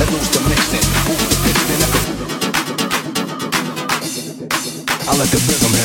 the I let the rhythm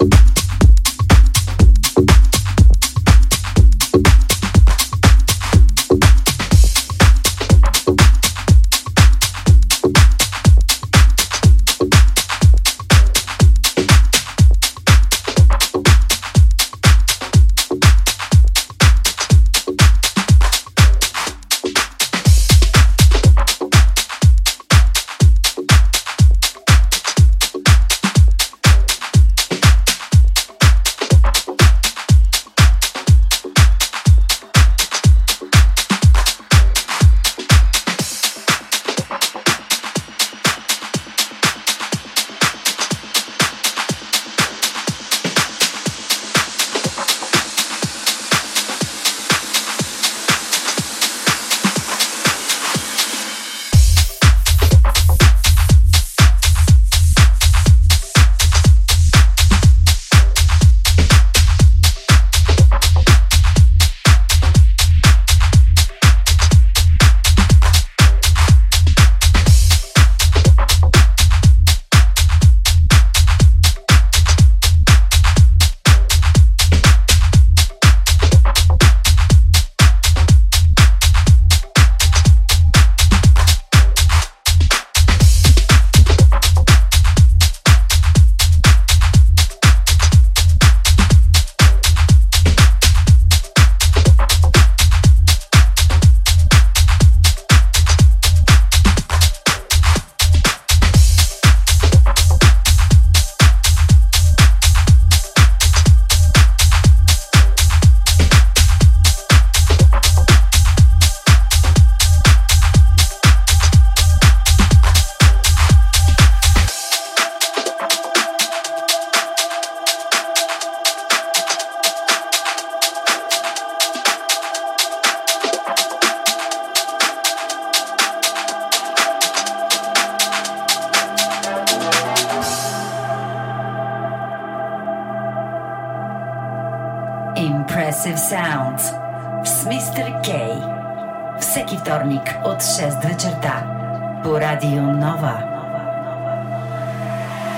you Всеки вторник от 6 вечерта по Радио Нова.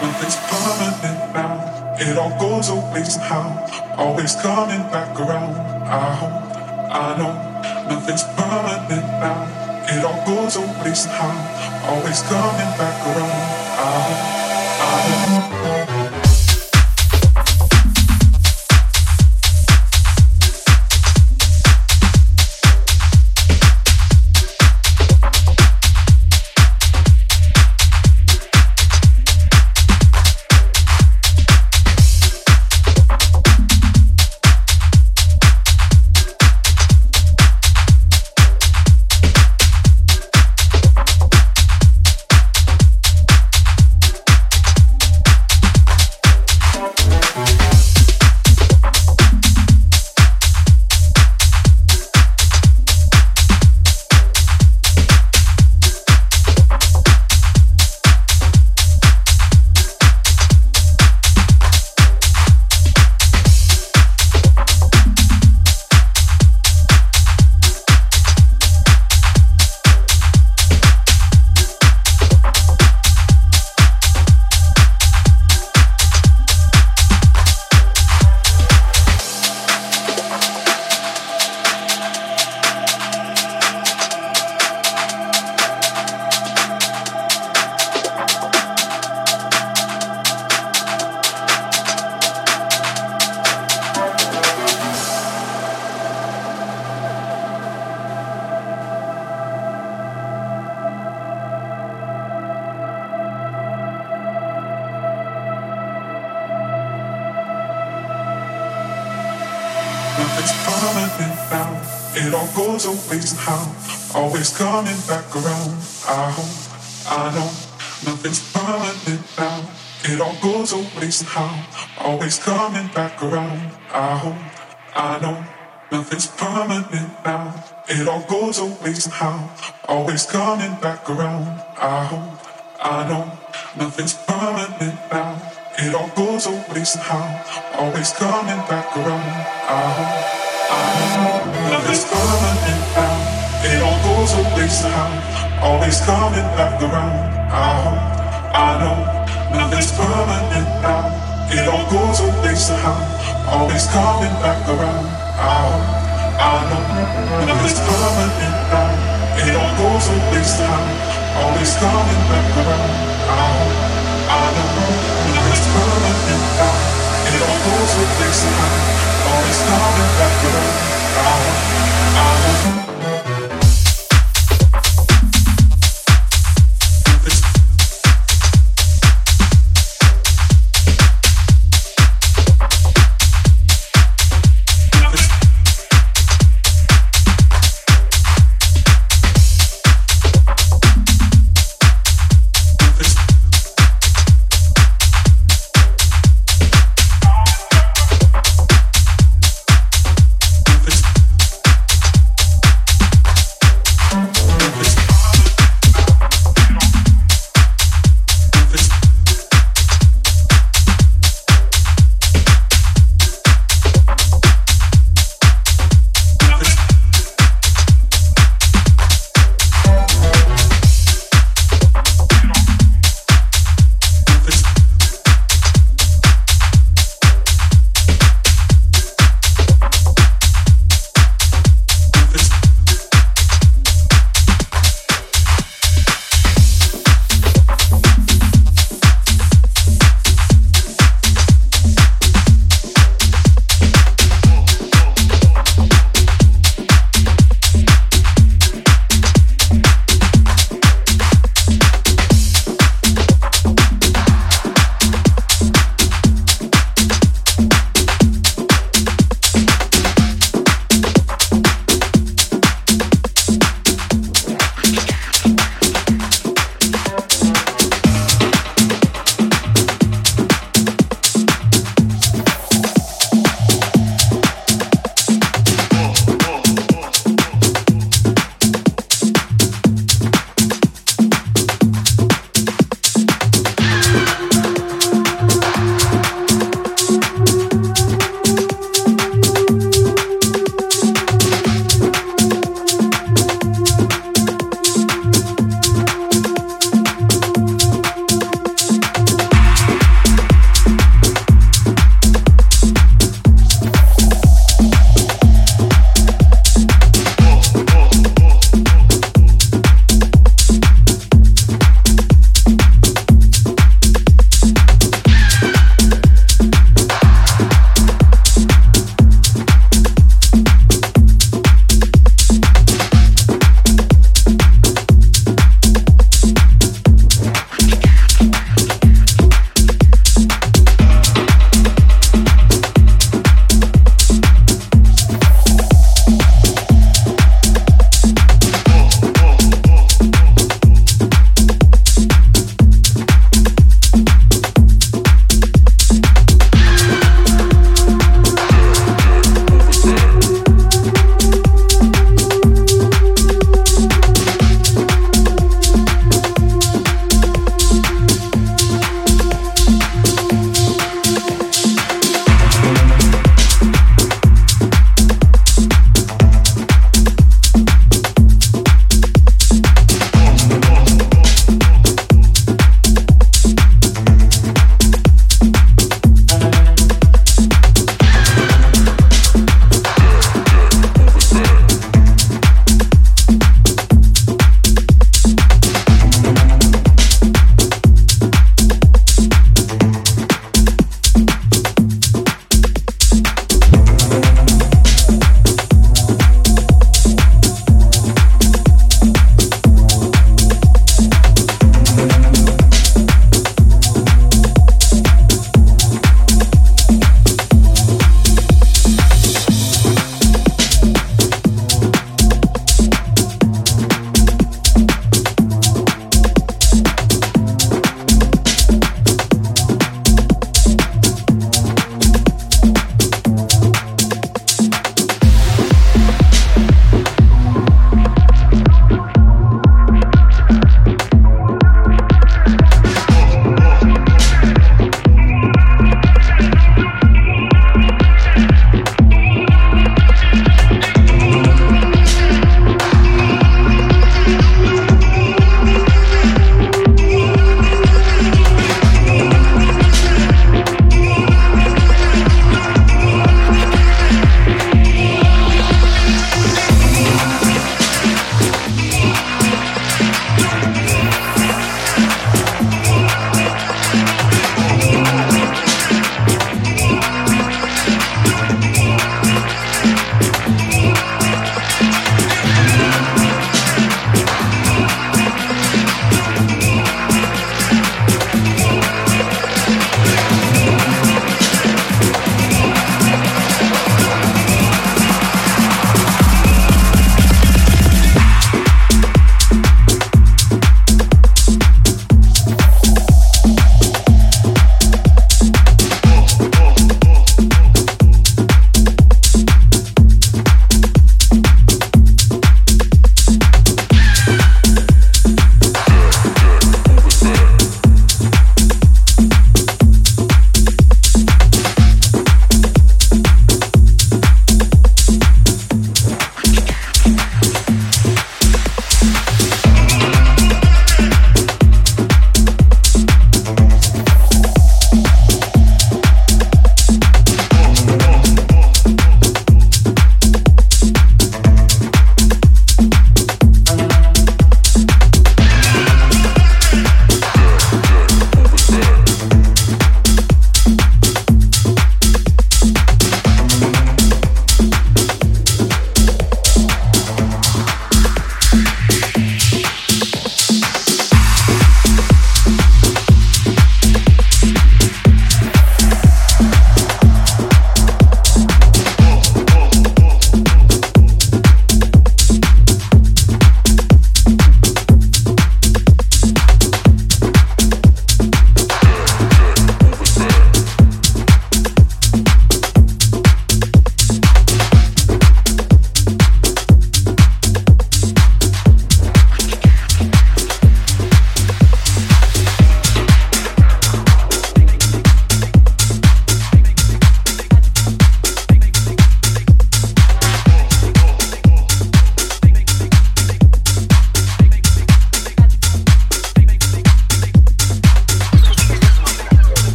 Nothing's permanent now. It all goes away somehow. Always coming back around. I hope, I know. Nothing's permanent now. It all goes away somehow. Always coming back around. I hope, I know. always how always coming back around. I hope, I know, nothing's permanent now. It all goes away somehow. Always coming back around. I hope, I know, nothing's permanent now. It all goes away somehow. Always coming back around. I hope, I know, nothing's permanent now. It all goes away somehow. Always coming back around. I hope, I know, nothing's permanent now. It all goes away somehow, always coming back around. I hope, I know, nothing's permanent now. It all goes away somehow, always coming back around. I hope, I know, nothing's permanent now. It all goes away somehow, always coming back around. I hope, I know, nothing's permanent now. It all goes away somehow, always back around. I hope, I know.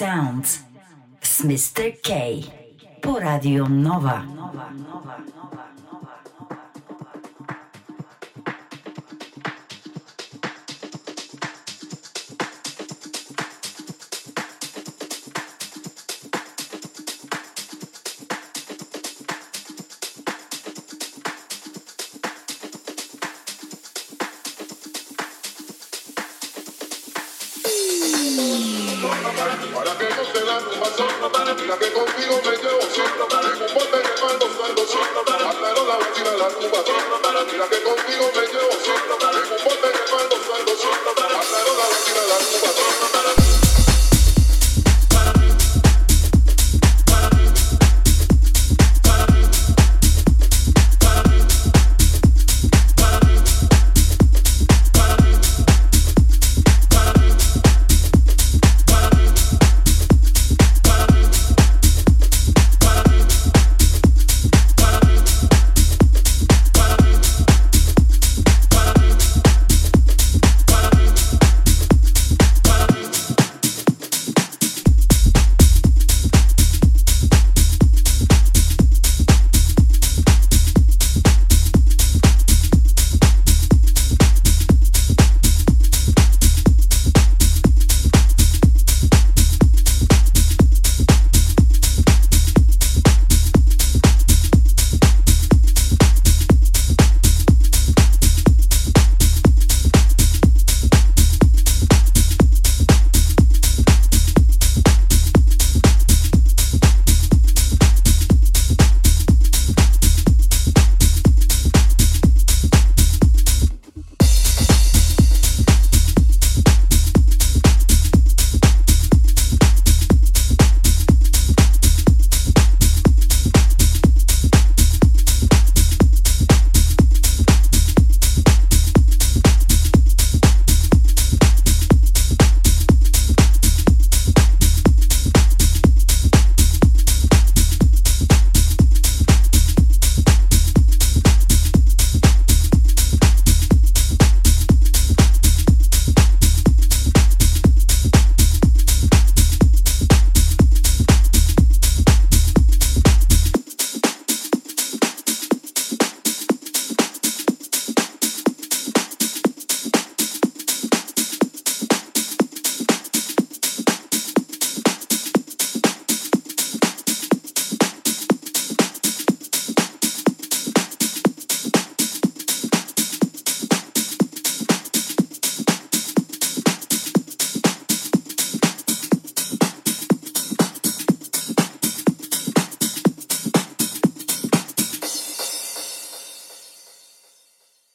Sounds. Z Mr. K. Po Radio Nova. Nova, Nova, Nova.